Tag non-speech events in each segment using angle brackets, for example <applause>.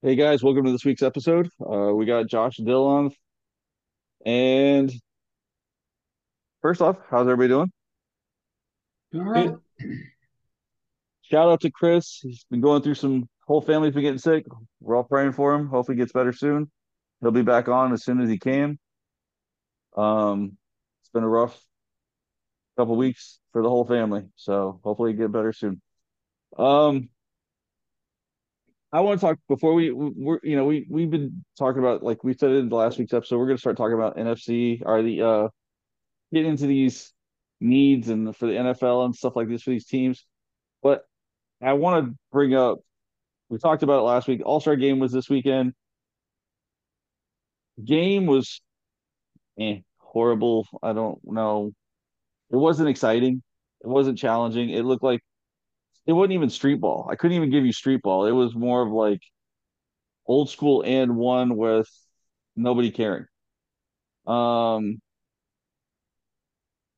Hey guys, welcome to this week's episode. Uh, we got Josh Dillon. And first off, how's everybody doing? All right. Shout out to Chris. He's been going through some whole family's been getting sick. We're all praying for him. Hopefully he gets better soon. He'll be back on as soon as he can. Um, it's been a rough couple weeks for the whole family, so hopefully he get better soon. Um, I want to talk before we we're you know we we've been talking about like we said in the last week's episode we're going to start talking about NFC or the uh getting into these needs and for the NFL and stuff like this for these teams. But I want to bring up we talked about it last week. All Star game was this weekend. Game was eh, horrible. I don't know. It wasn't exciting. It wasn't challenging. It looked like it wasn't even street ball. I couldn't even give you street ball. It was more of like old school and one with nobody caring. Um,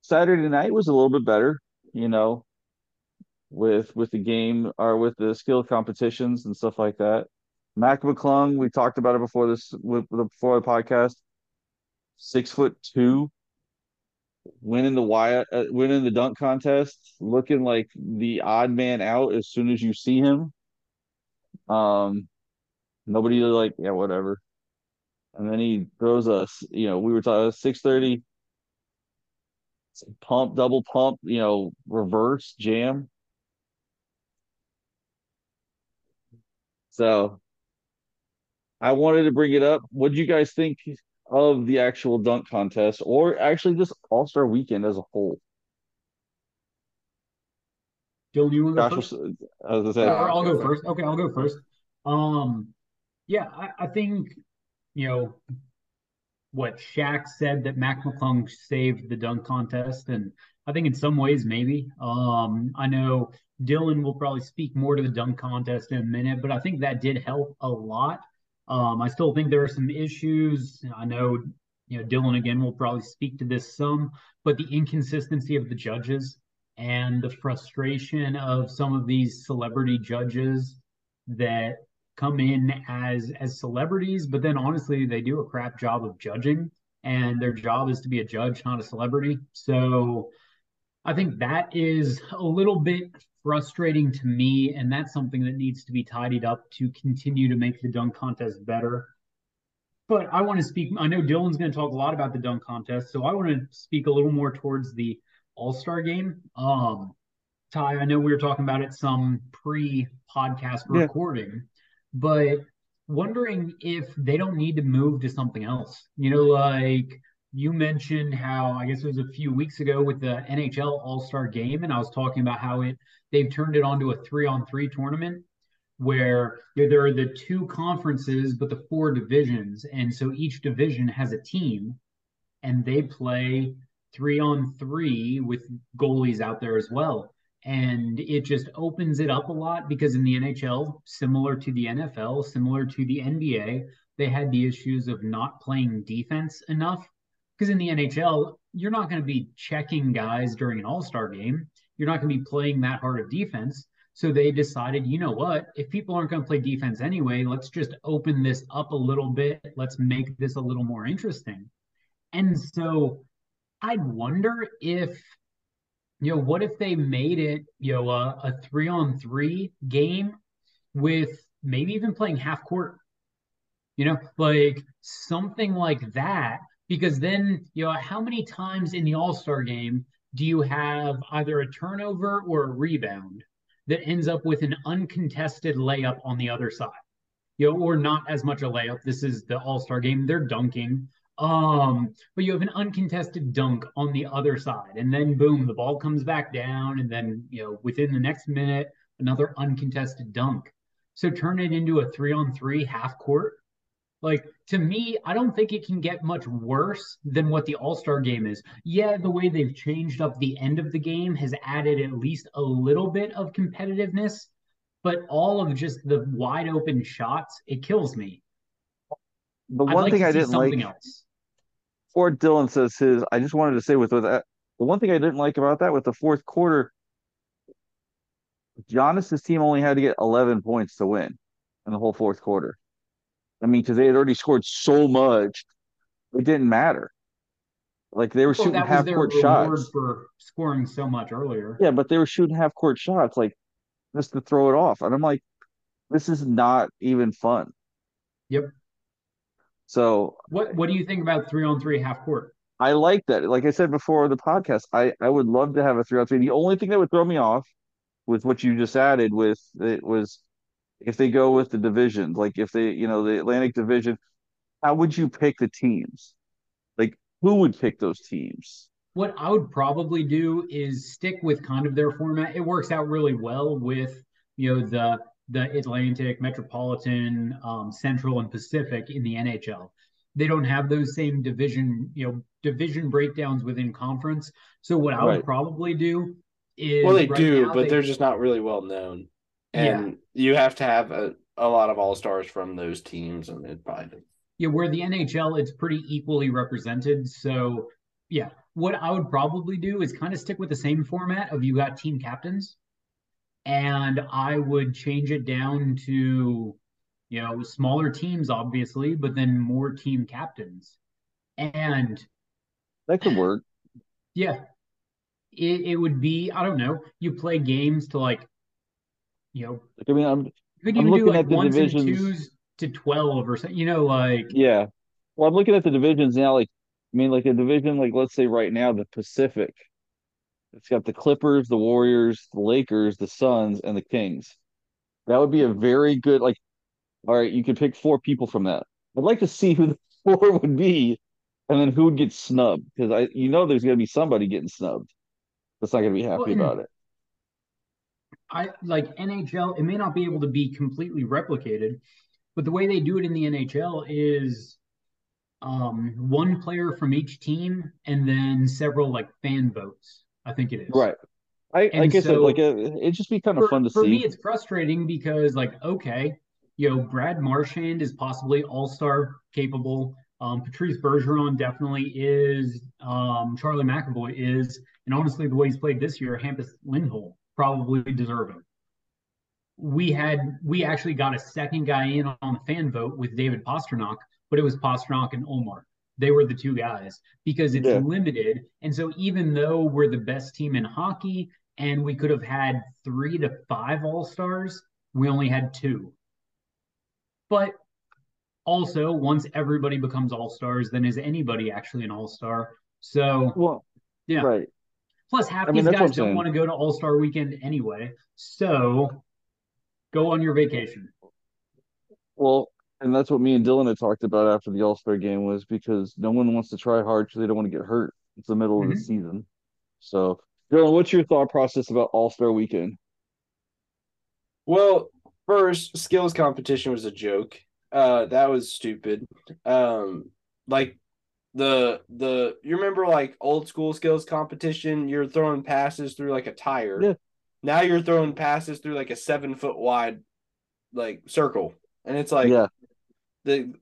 Saturday night was a little bit better, you know, with with the game or with the skill competitions and stuff like that. Mac McClung, we talked about it before this with before the podcast. Six foot two, winning the wire, uh, winning the dunk contest, looking like the odd man out as soon as you see him. Um, nobody like yeah whatever, and then he throws us. You know, we were talking six thirty pump, double pump, you know, reverse jam. So I wanted to bring it up. What do you guys think of the actual dunk contest or actually just All Star weekend as a whole? Dylan, you want to go first? as I said, or I'll go first. Okay, I'll go first. Um, yeah, I, I think you know what Shaq said that Mac McClung saved the dunk contest, and I think in some ways maybe. Um, I know Dylan will probably speak more to the dunk contest in a minute, but I think that did help a lot. Um, I still think there are some issues. I know you know Dylan again will probably speak to this some, but the inconsistency of the judges and the frustration of some of these celebrity judges that come in as as celebrities, but then honestly they do a crap job of judging, and their job is to be a judge, not a celebrity. So I think that is a little bit frustrating to me, and that's something that needs to be tidied up to continue to make the dunk contest better. But I want to speak. I know Dylan's going to talk a lot about the dunk contest, so I want to speak a little more towards the All Star game. Um, Ty, I know we were talking about it some pre-podcast yeah, recording, but wondering if they don't need to move to something else. You know, like you mentioned how I guess it was a few weeks ago with the NHL All-Star game, and I was talking about how it they've turned it onto a three-on-three tournament where you know, there are the two conferences but the four divisions, and so each division has a team, and they play three on three with goalies out there as well and it just opens it up a lot because in the NHL, similar to the NFL, similar to the NBA, they had the issues of not playing defense enough. Because in the NHL, you're not going to be checking guys during an all star game. You're not going to be playing that hard of defense. So they decided, you know what? If people aren't going to play defense anyway, let's just open this up a little bit. Let's make this a little more interesting. And so I'd wonder if you know, what if they made it, you know, a, a three on three game with maybe even playing half court, you know, like something like that? Because then, you know, how many times in the All Star game do you have either a turnover or a rebound that ends up with an uncontested layup on the other side? You know, or not as much a layup. This is the All Star game. They're dunking. Um, but you have an uncontested dunk on the other side, and then boom, the ball comes back down, and then you know within the next minute, another uncontested dunk. So turn it into a three on three half court. Like to me, I don't think it can get much worse than what the All Star game is. Yeah, the way they've changed up the end of the game has added at least a little bit of competitiveness, but all of just the wide open shots, it kills me. the one like thing I didn't like else. before Dylan says his, I just wanted to say with with that the one thing I didn't like about that with the fourth quarter, Giannis's team only had to get 11 points to win in the whole fourth quarter. I mean, because they had already scored so much, it didn't matter. Like they were Well, shooting half court shots. for scoring so much earlier. Yeah, but they were shooting half court shots, like just to throw it off. And I'm like, this is not even fun. Yep. So What What do you think about three on three half court? I like that. Like I said before the podcast, I, I would love to have a three on three. The only thing that would throw me off with what you just added with it was if they go with the divisions, like if they, you know, the Atlantic Division, how would you pick the teams? Like who would pick those teams? What I would probably do is stick with kind of their format. It works out really well with you know the the Atlantic, Metropolitan, um, Central, and Pacific in the NHL. They don't have those same division, you know, division breakdowns within conference. So what I would probably do is Well, they right do, now but they- they're just not really well known. Yeah. And you have to have a, a lot of all stars from those teams, and it probably Yeah, where the NHL, it's pretty equally represented. So, yeah, what I would probably do is kind of stick with the same format of you got team captains, and I would change it down to, you know, smaller teams, obviously, but then more team captains. And That could work. yeah, it, it would be, I don't know, you play games to like, you know, Like, I mean, I'm you could I'm even do like at the ones and divisions. twos to 12 or something, you know, like, yeah. Well, I'm looking at the divisions now. Like, I mean, like a division, like let's say right now, the Pacific. It's got the Clippers, the Warriors, the Lakers, the Suns, and the Kings. That would be a very good, like, all right, you could pick four people from that. I'd like to see who the <laughs> four would be, and then who would get snubbed because I, you know, there's going to be somebody getting snubbed that's not going to be happy Well, about it. I like NHL, it may not be able to be completely replicated, but the way they do it in the NHL is um one player from each team and then several like fan votes. I think it is. Right. I, And I said, so- like uh, it'd just be kind of For, fun to for see. For me, it's frustrating because like, okay, you know, Brad Marchand is possibly all-star capable. Um, Patrice Bergeron definitely is. Um, Charlie McAvoy is, and honestly, the way he's played this year, Hampus Lindholm probably deserving. We had we actually got a second guy in on the fan vote with David Pastrnak, but it was Pastrnak and Ullmark. They were the two guys because it's Yeah. limited. And so even though we're the best team in hockey and we could have had three to five all stars, we only had two. But also, once everybody becomes all stars, then is anybody actually an all star? So Well, yeah. right. Plus, half I mean, these guys don't want to go to All Star Weekend anyway. So go on your vacation. Well, and that's what me and Dylan had talked about after the All Star game was because no one wants to try hard because they don't want to get hurt. It's the middle of the Mhm. season. So, Dylan, what's your thought process about All Star Weekend? Well, first, skills competition was a joke. Uh, that was stupid. Um, like the the you remember like old school skills competition, you're throwing passes through like a tire. Yeah. Now you're throwing passes through like a seven foot wide like circle. And it's like yeah, the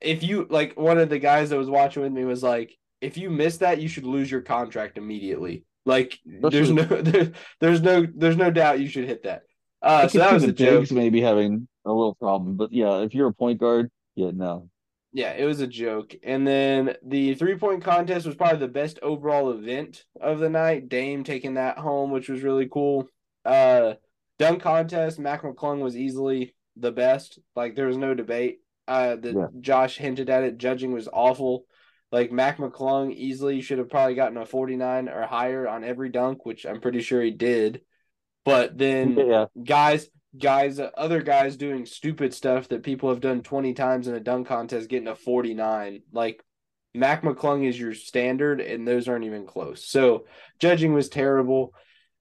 if you like one of the guys that was watching with me was like, if you miss that, you should lose your contract immediately. Like there's no <laughs> there, there's no there's no doubt you should hit that. Uh, so that was the a joke. maybe having a little problem, but yeah, if you're a point guard, yeah, no. Yeah, it was a joke. And then the three point contest was probably the best overall event of the night. Dame taking that home, which was really cool. Uh, dunk contest, Mac McClung was easily the best. Like there was no debate. Uh, the Yeah. Josh hinted at it. Judging was awful. Like Mac McClung easily should have probably gotten a forty nine or higher on every dunk, which I'm pretty sure he did. But then <laughs> Yeah, guys guys other guys doing stupid stuff that people have done 20 times in a dunk contest getting a 49 like mac mcclung is your standard and those aren't even close. So judging was terrible.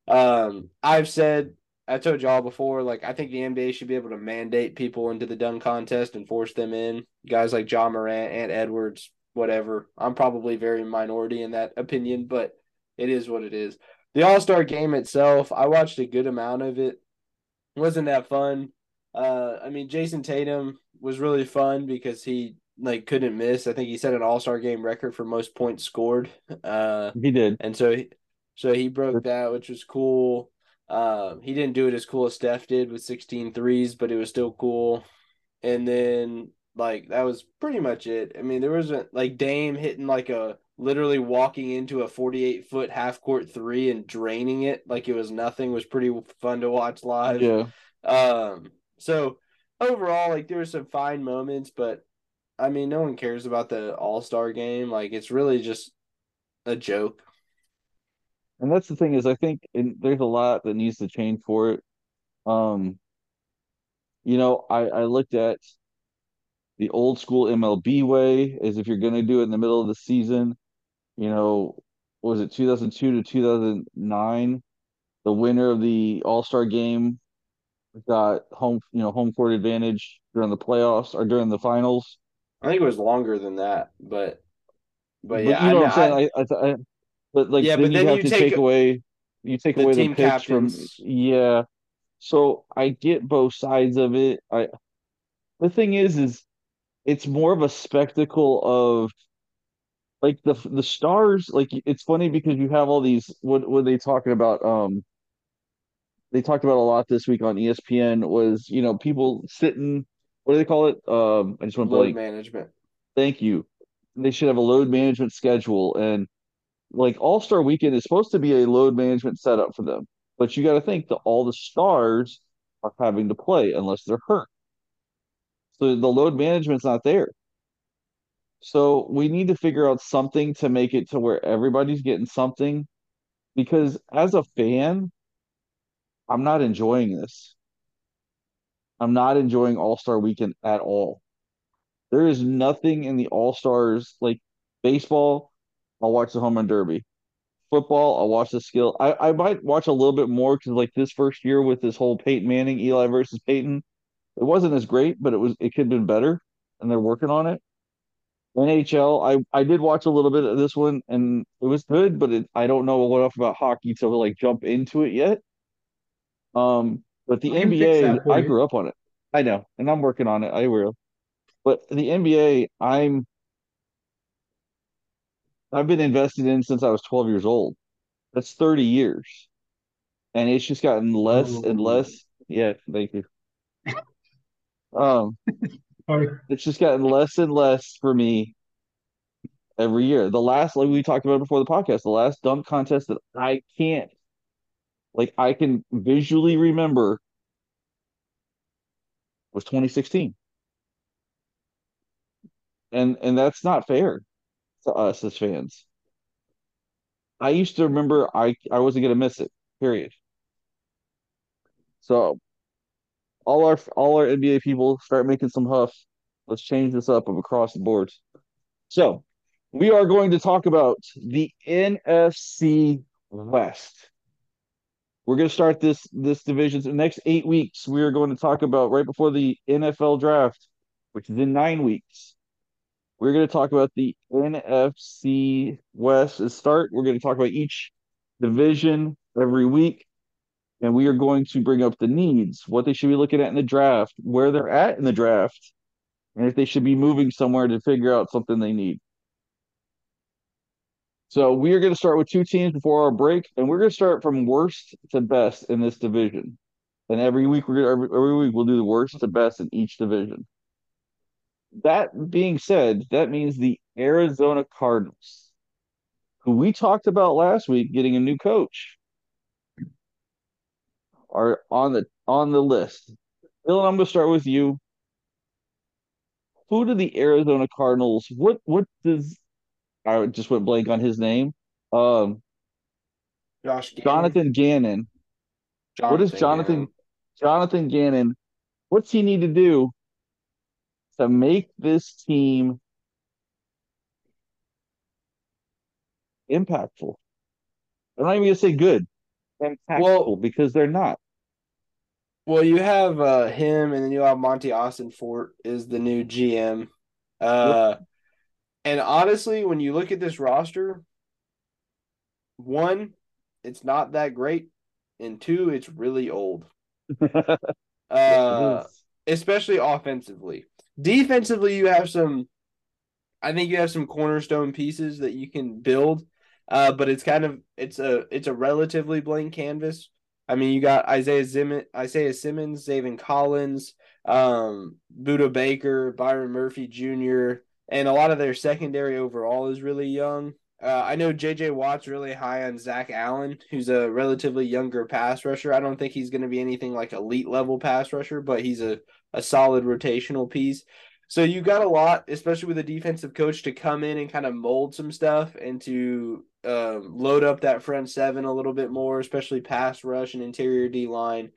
Um i've said i told y'all before like i think the nba should be able to mandate people into the dunk contest and force them in. Guys like ja morant and edwards whatever. I'm probably very minority in that opinion but it is what it is. The all-star game itself i watched a good amount of it wasn't that fun. Uh, I mean, Jayson Tatum was really fun because he like couldn't miss. I think he set an All Star game record for most points scored. Uh, he did. and so he, so he broke that, which was cool. Um, he didn't do it as cool as Steph did with 16 threes, but it was still cool. And then Like that was pretty much it. I mean, there wasn't like Dame hitting like a literally walking into a 48 foot half court three and draining it like it was nothing was pretty fun to watch live. Yeah. Um, so overall, like there were some fine moments, but I mean, no one cares about the All Star game. Like it's really just a joke. And that's the thing is, I think and there's a lot that needs to change for it. Um, you know, I I looked at the old school MLB way, as if you're going to do it in the middle of the season. You know, was it 2002 to 2009? The winner of the All Star game got home, you know, home court advantage during the playoffs or during the finals. I think it was longer than that, but but, But yeah, you know I, what I'm? I- I, I, I but like Yeah, then but you then have you to take take away you take the away the pitch from yeah. So I get both sides of it. I the thing is is it's more of a spectacle of like the the stars like it's funny because you have all these what what they talking about um they talked about a lot this week on ESPN was you know people sitting what do they call it? Um I just went load blank management. thank you. They should have a load management schedule and like All-Star Weekend is supposed to be a load management setup for them but you got to think that all the stars are having to play unless they're hurt. So the load management's not there so we need to figure out something to make it to where everybody's getting something because as a fan, I'm not enjoying this. I'm not enjoying All-Star Weekend at all. There is nothing in the All-Stars like baseball, I'll watch the home run derby. Football, I'll watch the skill. I, I might watch a little bit more because like this first year with this whole Peyton Manning, Eli versus Peyton, it wasn't as great, but it was it could have been better, and they're working on it. NHL, I I did watch a little bit of this one and it was good, but it, I don't know enough about hockey to like jump into it yet. Um, but the I can fix that NBA, I grew up on it. I know, and I'm working on it. I will. But the NBA, I'm I've been invested in since I was 12 years old. That's 30 years. And it's just gotten less and less. Yeah, thank you. Um, Sorry. it's just gotten less and less for me every year. The last, like we talked about before the podcast, the last dunk contest that I can't, like, I can visually remember was 2016. And and that's not fair to us as fans. I used to remember I I wasn't gonna miss it, period. So all our all our NBA people start making some huff. Let's change this up across the board. So we are going to talk about the NFC West. We're going to start this this division. The next eight weeks, we are going to talk about right before the NFL draft, which is in nine weeks. We're going to talk about the NFC West start. We're going to talk about each division every week, and we are going to bring up the needs, what they should be looking at in the draft, where they're at in the draft, and if they should be moving somewhere to figure out something they need. So we are going to start with two teams before our break, and we're going to start from worst to best in this division. And every week we're every, every week we'll do the worst to best in each division. That being said, that means the Arizona Cardinals, who we talked about last week getting a new coach, are on the on the list. Dylan, I'm going to start with you. Who do the Arizona Cardinals? What what does I just went blank on his name? Um, Josh Gannon. Jonathan Gannon. What is Jonathan Gannon. Jonathan Gannon? What's he need to do to make this team impactful? I'm not even gonna say good, impactful Well- because they're not. Well, you have uh, him, and then you have Monti Ossenfort is the new GM. Uh, and honestly, when you look at this roster, one, it's not that great, and two, it's really old. <laughs> Uh, especially offensively. Defensively, you have some. I think you have some cornerstone pieces that you can build, uh, but it's kind of it's a it's a relatively blank canvas. I mean, you got Isaiah Simmons, Isaiah Simmons, Zaven Collins, um, Budda Baker, Byron Murphy Jr., and a lot of their secondary overall is really young. Uh, I know JJ Watt's really high on Zach Allen, who's a relatively younger pass rusher. I don't think he's going to be anything like elite level pass rusher, but he's a, a solid rotational piece. So you got a lot, especially with a defensive coach, to come in and kind of mold some stuff and to um, load up that front seven a little bit more, especially pass rush and interior D line.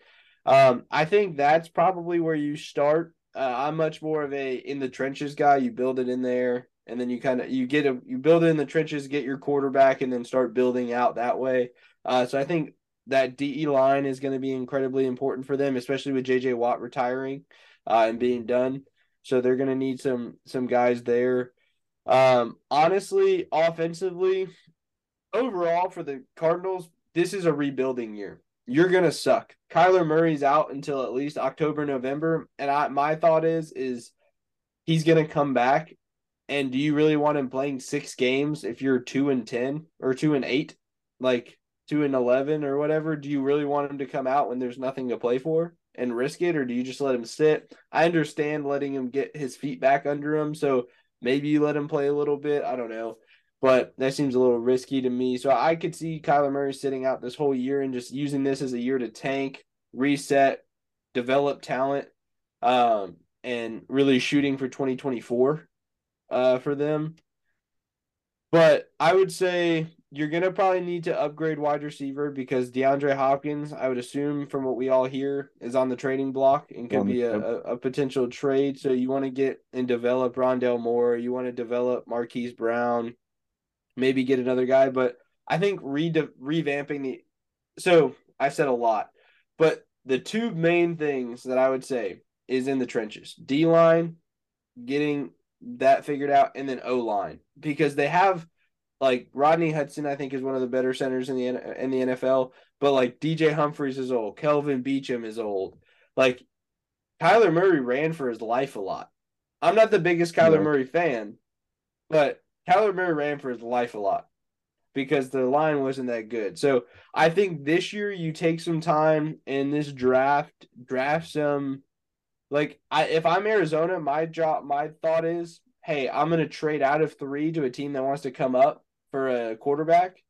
Um, I think that's probably where you start. Uh, I'm much more of a in the trenches guy. You build it in there, and then you kind of you get a you build it in the trenches, get your quarterback, and then start building out that way. Uh, so I think that DE line is going to be incredibly important for them, especially with JJ Watt retiring uh, and being done. So they're going to need some some guys there. Um, honestly, offensively, overall for the Cardinals, this is a rebuilding year. You're gonna suck. Kyler Murray's out until at least October, November, and I my thought is is he's gonna come back. And do you really want him playing six games if you're two and ten or two and eight, like two and eleven or whatever? Do you really want him to come out when there's nothing to play for? and risk it, or do you just let him sit? I understand letting him get his feet back under him, so maybe you let him play a little bit. I don't know, but that seems a little risky to me. So I could see Kyler Murray sitting out this whole year and just using this as a year to tank, reset, develop talent, um, and really shooting for 2024 uh, for them. But I would say you're gonna probably need to upgrade wide receiver because DeAndre Hopkins, I would assume from what we all hear, is on the trading block and could um, be a, a, a, potential trade. So you want to get and develop Rondale Moore. You want to develop Marquise Brown, maybe get another guy. But I think re- revamping the. So I said a lot, but the two main things that I would say is in the trenches: D line, getting that figured out, and then O line because they have like Rodney Hudson, I think is one of the better centers in the in the NFL. But like DJ Humphries is old, Kelvin Beachum is old. Like Kyler Murray ran for his life a lot. I'm not the biggest Kyler. Murray fan, but Kyler Murray ran for his life a lot because the line wasn't that good. So I think this year you take some time in this draft, draft some. Like I, if I'm Arizona, my job, my thought is, hey, I'm gonna trade out of three to a team that wants to come up for a quarterback,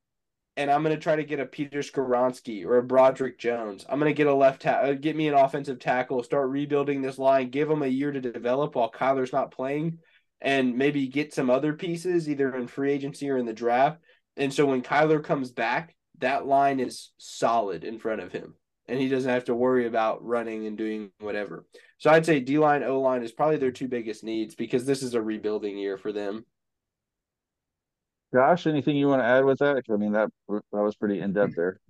and I'm going to try to get a Peter Skoronski or a Broderick Jones. I'm going to get a left ta- uh, get me an offensive tackle, start rebuilding this line, give them a year to develop while Kyler's not playing, and maybe get some other pieces either in free agency or in the draft. And so when Kyler comes back, that line is solid in front of him. And he doesn't have to worry about running and doing whatever. So I'd say D line, O line is probably their two biggest needs because this is a rebuilding year for them. Josh, anything you want to add with that? I mean, that that was pretty in depth there.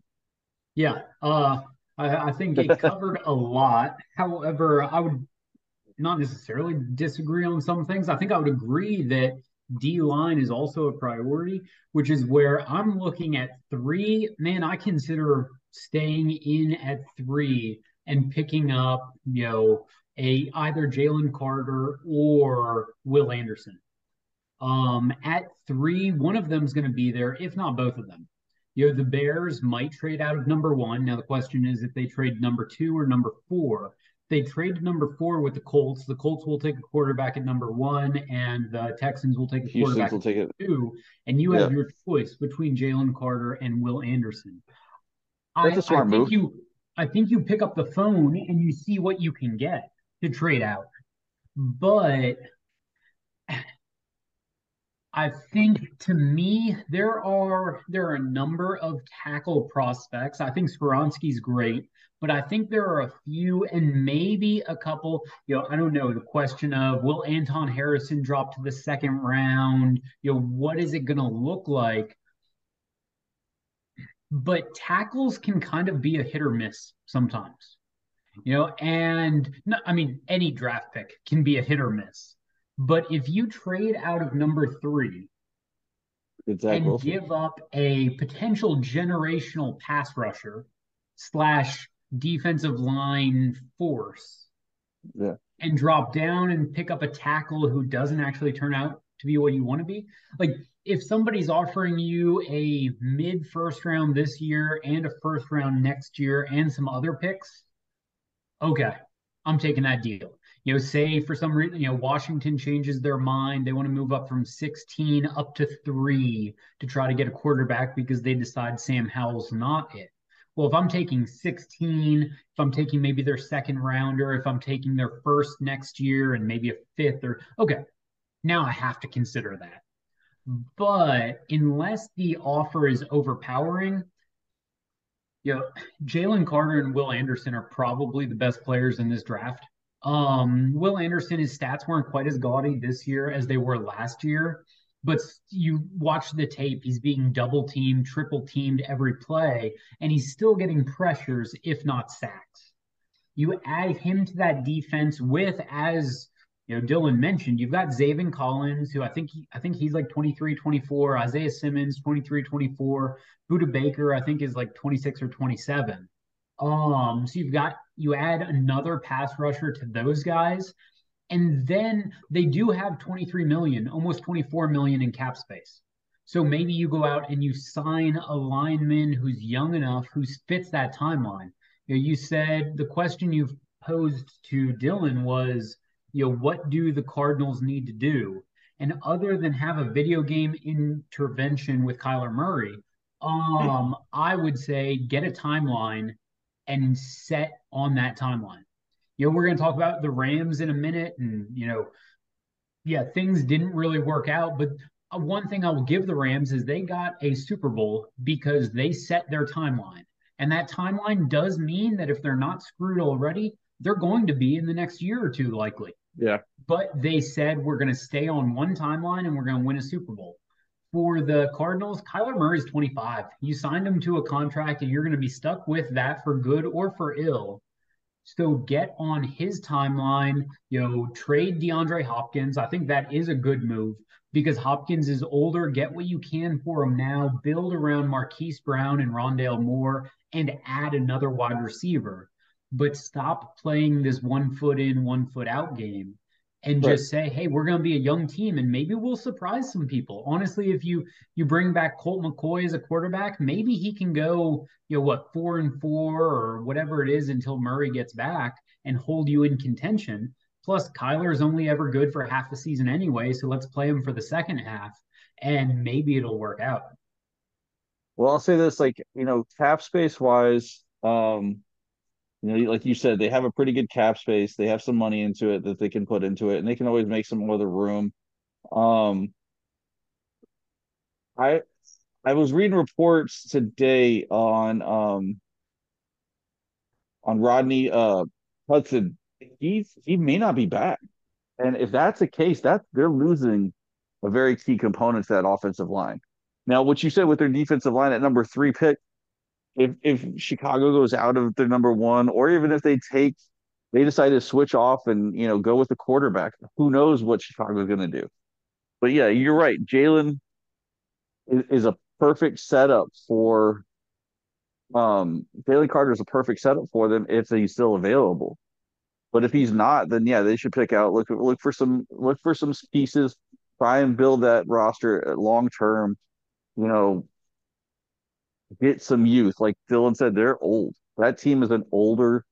Yeah, uh, I, I think it covered a lot. However, I would not necessarily disagree on some things. I think I would agree that D line is also a priority, which is where I'm looking at three. Man, I consider staying in at three and picking up, you know, a either Jalen Carter or Will Anderson. Um, at three, one of them is going to be there, if not both of them. You know, the Bears might trade out of number one. Now, the question is if they trade number two or number four. They trade number four with the Colts, the Colts will take a quarterback at number one, and the Texans will take a quarterback will take it. two. And you have your choice between Jalen Carter and Will Anderson. That's I, a smart I move. You, I think you pick up the phone and you see what you can get to trade out. But I think to me there are there are a number of tackle prospects. I think Skoronski's great, but I think there are a few and maybe a couple. You know, I don't know. The question of will Anton Harrison drop to the second round? You know, what is it going to look like? But tackles can kind of be a hit or miss sometimes. You know, and I mean any draft pick can be a hit or miss. But if you trade out of number three exactly. and give up a potential generational pass rusher slash defensive line force, yeah, and drop down and pick up a tackle who doesn't actually turn out to be what you want to be. Like if somebody's offering you a mid first round this year and a first round next year and some other picks, okay, I'm taking that deal. You know, say for some reason, you know, Washington changes their mind. They want to move up from 16 up to three to try to get a quarterback because they decide Sam Howell's not it. Well, if I'm taking 16, if I'm taking maybe their second rounder, if I'm taking their first next year and maybe a fifth or okay, now I have to consider that. But unless the offer is overpowering, you know, Jalen Carter and Will Anderson are probably the best players in this draft. Um, Will Anderson, his stats weren't quite as gaudy this year as they were last year, but you watch the tape, he's being double teamed, triple teamed every play, and he's still getting pressures, if not sacks. You add him to that defense with, as you know, Dylan mentioned, you've got Zaven Collins, who I think he, I think he's like 23, 24, Isaiah Simmons, 23, 24, Budda Baker, I think is like 26 or 27. Um, so you've got you add another pass rusher to those guys, and then they do have 23 million, almost 24 million in cap space. So maybe you go out and you sign a lineman who's young enough, who fits that timeline. You, know, you said the question you've posed to Dylan was, you know, what do the Cardinals need to do? And other than have a video game intervention with Kyler Murray, <laughs> um, I would say get a timeline and set on that timeline. You know, we're going to talk about the Rams in a minute, and you know, yeah, things didn't really work out, but uh, one thing I will give the Rams is they got a Super Bowl because they set their timeline. And that timeline does mean that if they're not screwed already, they're going to be in the next year or two, likely. Yeah. But they said we're going to stay on one timeline and we're going to win a Super Bowl for the Cardinals, Kyler Murray is 25. You signed him to a contract and you're going to be stuck with that for good or for ill. So get on his timeline, you know, trade DeAndre Hopkins. I think that is a good move because Hopkins is older. Get what you can for him now. Build around Marquise Brown and Rondale Moore and add another wide receiver. But stop playing this one foot in, one foot out game and right. just say, "Hey, we're going to be a young team, and maybe we'll surprise some people." Honestly, if you you bring back Colt McCoy as a quarterback, maybe he can go, you know, what four and four or whatever it is until Murray gets back and hold you in contention. Plus, Kyler is only ever good for half the season anyway, so let's play him for the second half, and maybe it'll work out. Well, I'll say this: like you know, cap space wise, um, you know, like you said, they have a pretty good cap space. They have some money into it that they can put into it, and they can always make some other room. Um, I I was reading reports today on um on Rodney uh Hudson. He's he may not be back, and if that's the case, that they're losing a very key component to that offensive line. Now, what you said with their defensive line at number three pick, if if Chicago goes out of their number one, or even if they take they decide to switch off and you know go with the quarterback, who knows what Chicago's going to do? But yeah, you're right. Jalen is, is, a perfect setup for um Jalen Carter is a perfect setup for them if he's still available. But if he's not, then yeah, they should pick out look look for some look for some pieces, try and build that roster long term. You know, get some youth. Like Dylan said, they're old. That team is an older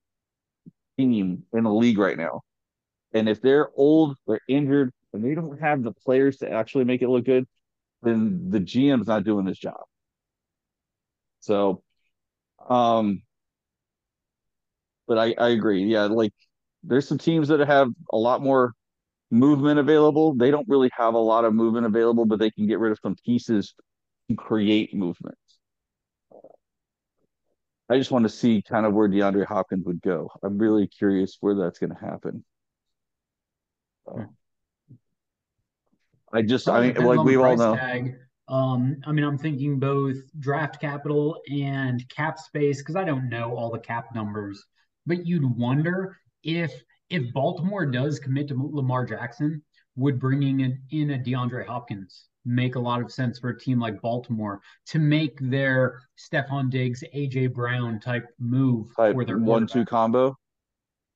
team in the league right now. And if they're old, they're injured, and they don't have the players to actually make it look good, then the GM's not doing his job. So, um, but I, I agree. Yeah, like there's some teams that have a lot more movement available. They don't really have a lot of movement available, but they can get rid of some pieces to create movement. I just want to see kind of where DeAndre Hopkins would go. I'm really curious where that's going to happen. I just, I mean, like we all know. Tag. Um, I mean, I'm thinking both draft capital and cap space because I don't know all the cap numbers, but you'd wonder if if Baltimore does commit to Lamar Jackson, would bringing in, in a DeAndre Hopkins make a lot of sense for a team like Baltimore to make their Stefon Diggs, AJ Brown type move type for their one-two combo.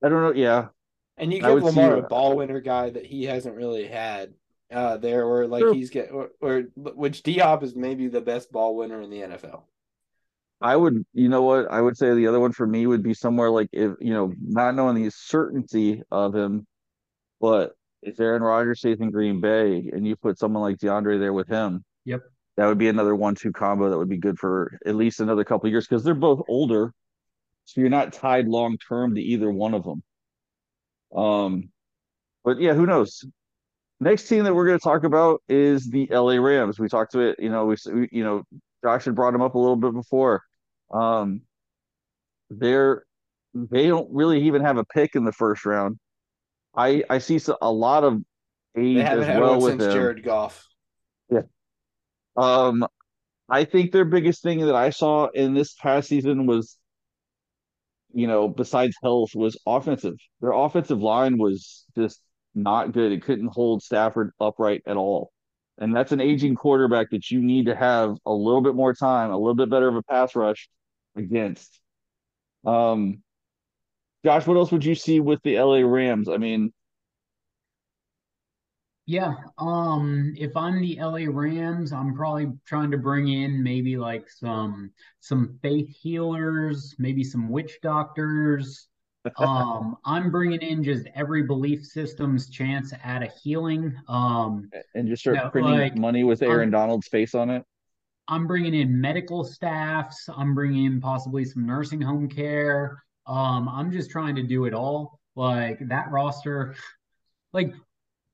I don't know. Yeah, and you give Lamar a ball winner guy that he hasn't really had. uh, there, or like True. he's get, or, or which D Hop is maybe the best ball winner in the NFL. I would, you know what? I would say the other one for me would be somewhere like if, you know, not knowing the certainty of him, but if Aaron Rodgers stays in Green Bay and you put someone like DeAndre there with him, Yep. that would be another one-two combo that would be good for at least another couple of years because they're both older, so you're not tied long term to either one of them. Um, but yeah, who knows? Next team that we're going to talk about is the LA Rams. We talked to it, you know, we, we you know, Josh had brought them up a little bit before. Um, they're they don't really even have a pick in the first round. I I see a lot of age They haven't as had well one with since them. Jared Goff. Um, I think their biggest thing that I saw in this past season was, you know, besides health, was offensive. Their offensive line was just not good. It couldn't hold Stafford upright at all. And that's an aging quarterback that you need to have a little bit more time, a little bit better of a pass rush against. Um, Josh, what else would you see with the LA Rams? I mean, Yeah, um, if I'm the LA Rams, I'm probably trying to bring in maybe like some some faith healers, maybe some witch doctors. <laughs> Um, I'm bringing in just every belief system's chance at a healing. Um, and just start printing like, money with Aaron um, Donald's face on it. I'm bringing in medical staffs. I'm bringing in possibly some nursing home care. Um, I'm just trying to do it all. Like that roster, like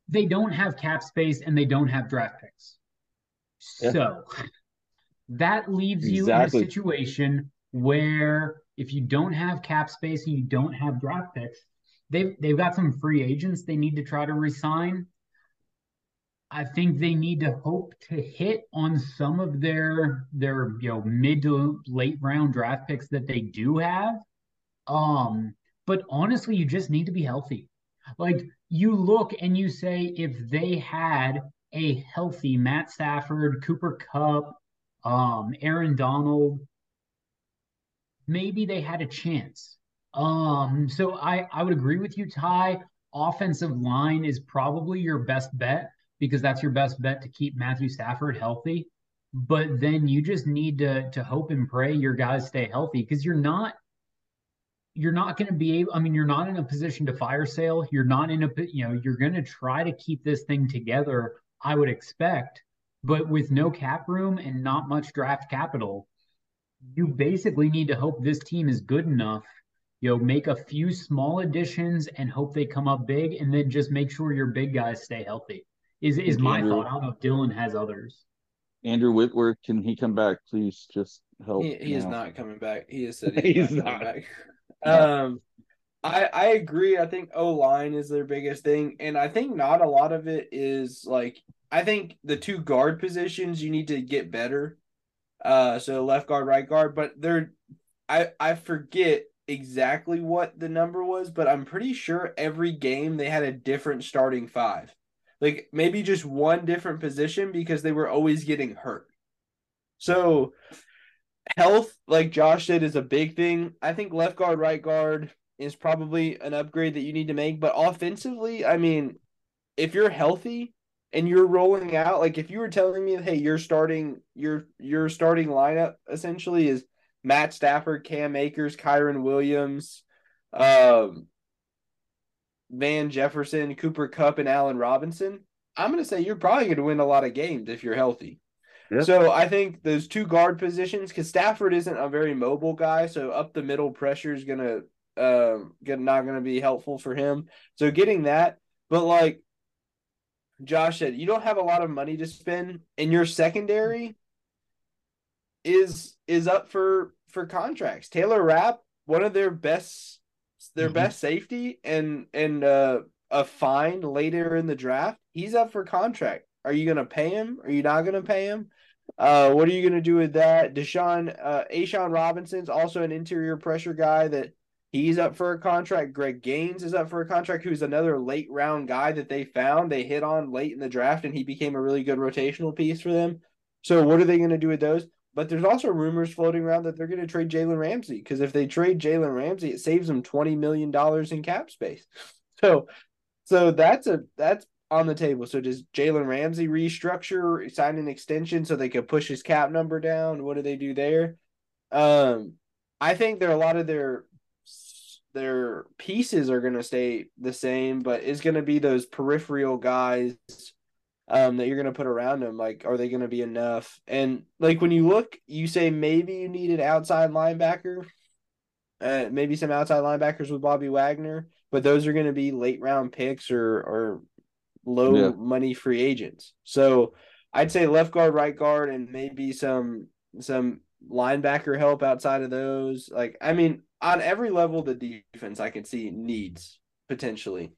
they don't have cap space and they don't have draft picks. Yeah. So that leaves you Exactly. in a situation where if you don't have cap space and you don't have draft picks, they've they've got some free agents they need to try to resign. I think they need to hope to hit on some of their their you know mid to late round draft picks that they do have. Um, but honestly, you just need to be healthy. Like you look and you say if they had a healthy Matt Stafford, Cooper Kupp, um, Aaron Donald, maybe they had a chance. Um, so I I would agree with you, Ty. Offensive line is probably your best bet because that's your best bet to keep Matthew Stafford healthy. But then you just need to to hope and pray your guys stay healthy because you're not you're not going to be able. I mean, you're not in a position to fire sale. You're not in a you know you're going to try to keep this thing together. I would expect, but with no cap room and not much draft capital, you basically need to hope this team is good enough. You know, make a few small additions and hope they come up big, and then just make sure your big guys stay healthy. Is is my Andrew- thought? I don't know if Dylan has others. Andrew Whitworth, can he come back? Please just help. He, he is not coming back. He has said <laughs> he's, He's not, coming not. back. Um, I I agree. I think O line is their biggest thing, and I think not a lot of it is like I think the two guard positions you need to get better. Uh, so left guard, right guard, but they're I I forget exactly what the number was, but I'm pretty sure every game they had a different starting five. Like maybe just one different position because they were always getting hurt. So health, like Josh said, is a big thing. I think left guard, right guard is probably an upgrade that you need to make. But offensively, I mean, if you're healthy and you're rolling out, like if you were telling me, hey, you're starting your your starting lineup essentially is Matt Stafford, Cam Akers, Kyren Williams, um, Van Jefferson, Cooper Kupp, and Allen Robinson. I'm gonna say you're probably gonna win a lot of games if you're healthy. Yeah. So I think those two guard positions, because Stafford isn't a very mobile guy, so up the middle pressure is gonna um get not gonna be helpful for him. So getting that, but like Josh said, you don't have a lot of money to spend, and your secondary is is up for for contracts. Taylor Rapp, one of their best their Mhm. best safety and and uh a fine later in the draft, he's up for contract. Are you gonna pay him? Are you not gonna pay him? Uh, what are you gonna do with that? Deshaun, uh, A'Shawn Robinson's also an interior pressure guy that he's up for a contract. Greg Gaines is up for a contract, who's another late round guy that they found. They hit on late in the draft, and he became a really good rotational piece for them. So, what are they gonna do with those? But there's also rumors floating around that they're going to trade Jalen Ramsey because if they trade Jalen Ramsey, it saves them twenty million dollars in cap space. <laughs> So, so that's a that's on the table. So does Jalen Ramsey restructure, sign an extension so they could push his cap number down? What do they do there? Um, I think there are a lot of their their pieces are going to stay the same, but it's going to be those peripheral guys um, that you're going to put around them. Like, are they going to be enough? And like when you look, you say maybe you need an outside linebacker, uh, maybe some outside linebackers with Bobby Wagner, but those are going to be late round picks or or low yeah. money free agents. So I'd say left guard, right guard, and maybe some some linebacker help outside of those. Like, I mean, on every level, the defense I can see needs potentially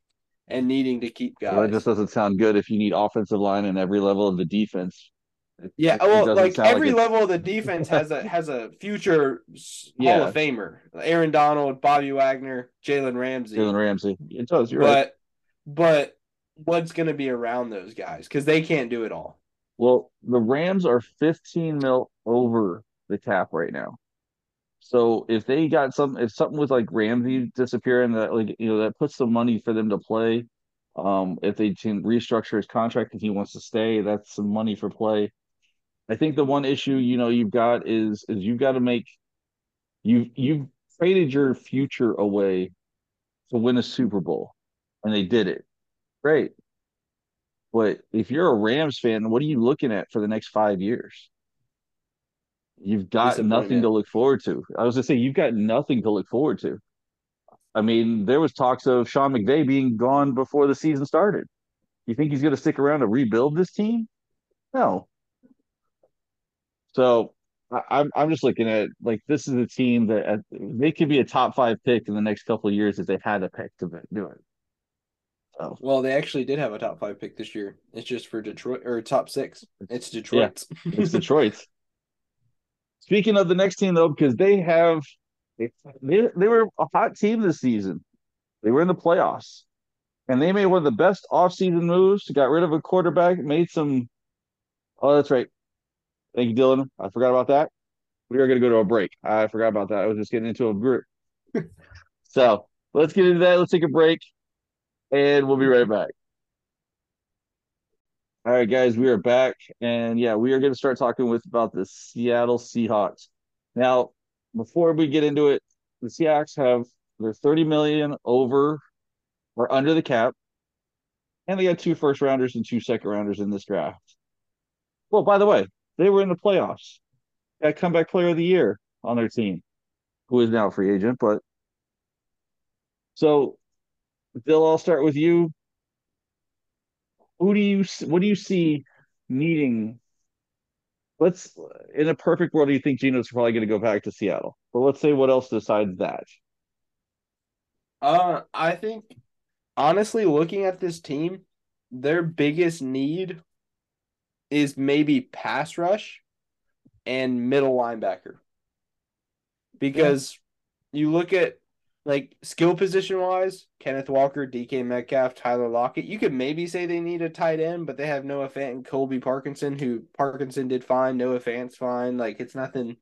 and needing to keep guys. Well, it just doesn't sound good if you need offensive line in every level of the defense. It, yeah, it, well, like every like level of the defense has a has a future yeah. Hall of Famer. Aaron Donald, Bobby Wagner, Jalen Ramsey. Jalen Ramsey. It does. You're but, right. But what's going to be around those guys because they can't do it all. Well, the Rams are 15 mil over the cap right now. So if they got some, if something with like Ramsey disappearing, that like you know that puts some money for them to play. Um, if they can restructure his contract if he wants to stay, that's some money for play. I think the one issue you know you've got is is you've got to make you you've traded your future away to win a Super Bowl, and they did it. Great, but if you're a Rams fan, what are you looking at for the next five years? You've got nothing to look forward to. I was gonna say you've got nothing to look forward to. I mean, there was talks of Sean McVay being gone before the season started. You think he's gonna stick around to rebuild this team? No. So I'm I'm just looking at like this is a team that uh, they could be a top five pick in the next couple of years if they had a pick to do it. So. Well, they actually did have a top five pick this year. It's just for Detroit or top six. It's Detroit. Yeah, it's Detroit. <laughs> Speaking of the next team though, because they have they, they they were a hot team this season. They were in the playoffs. And they made one of the best offseason moves, got rid of a quarterback, made some Oh, that's right. Thank you, Dylan. I forgot about that. We are gonna go to a break. I forgot about that. I was just getting into a group. <laughs> so let's get into that. Let's take a break and we'll be right back. All right, guys, we are back, and yeah, we are going to start talking with about the Seattle Seahawks. Now, before we get into it, the Seahawks have they're 30 million over or under the cap, and they got two first rounders and two second rounders in this draft. Well, by the way, they were in the playoffs. Got comeback player of the year on their team, who is now a free agent. But so, Bill, I'll start with you who do you what do you see needing? Let's in a perfect world, do you think Geno's probably going to go back to Seattle? But let's say what else decides that? Uh, I think honestly, looking at this team, their biggest need is maybe pass rush and middle linebacker. Because yeah. you look at like skill position wise, Kenneth Walker, DK Metcalf, Tyler Lockett. You could maybe say they need a tight end, but they have Noah Fant and Colby Parkinson, who Parkinson did fine, Noah Fant's fine. Like it's nothing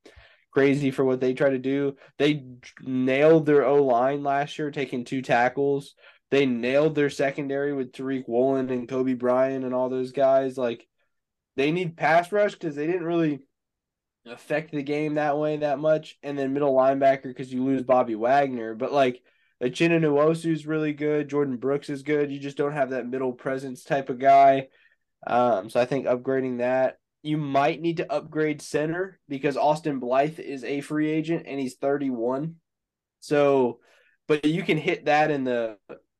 crazy for what they try to do. They nailed their O line last year, taking two tackles. They nailed their secondary with Tariq Woolen and Coby Bryant and all those guys. Like they need pass rush because they didn't really affect the game that way that much. And then middle linebacker because you lose Bobby Wagner. But like Uchenna Nwosu is really good. Jordyn Brooks is good. You just don't have that middle presence type of guy. Um, so I think upgrading that. You might need to upgrade center because Austin Blythe is a free agent and he's 31. So, but you can hit that in the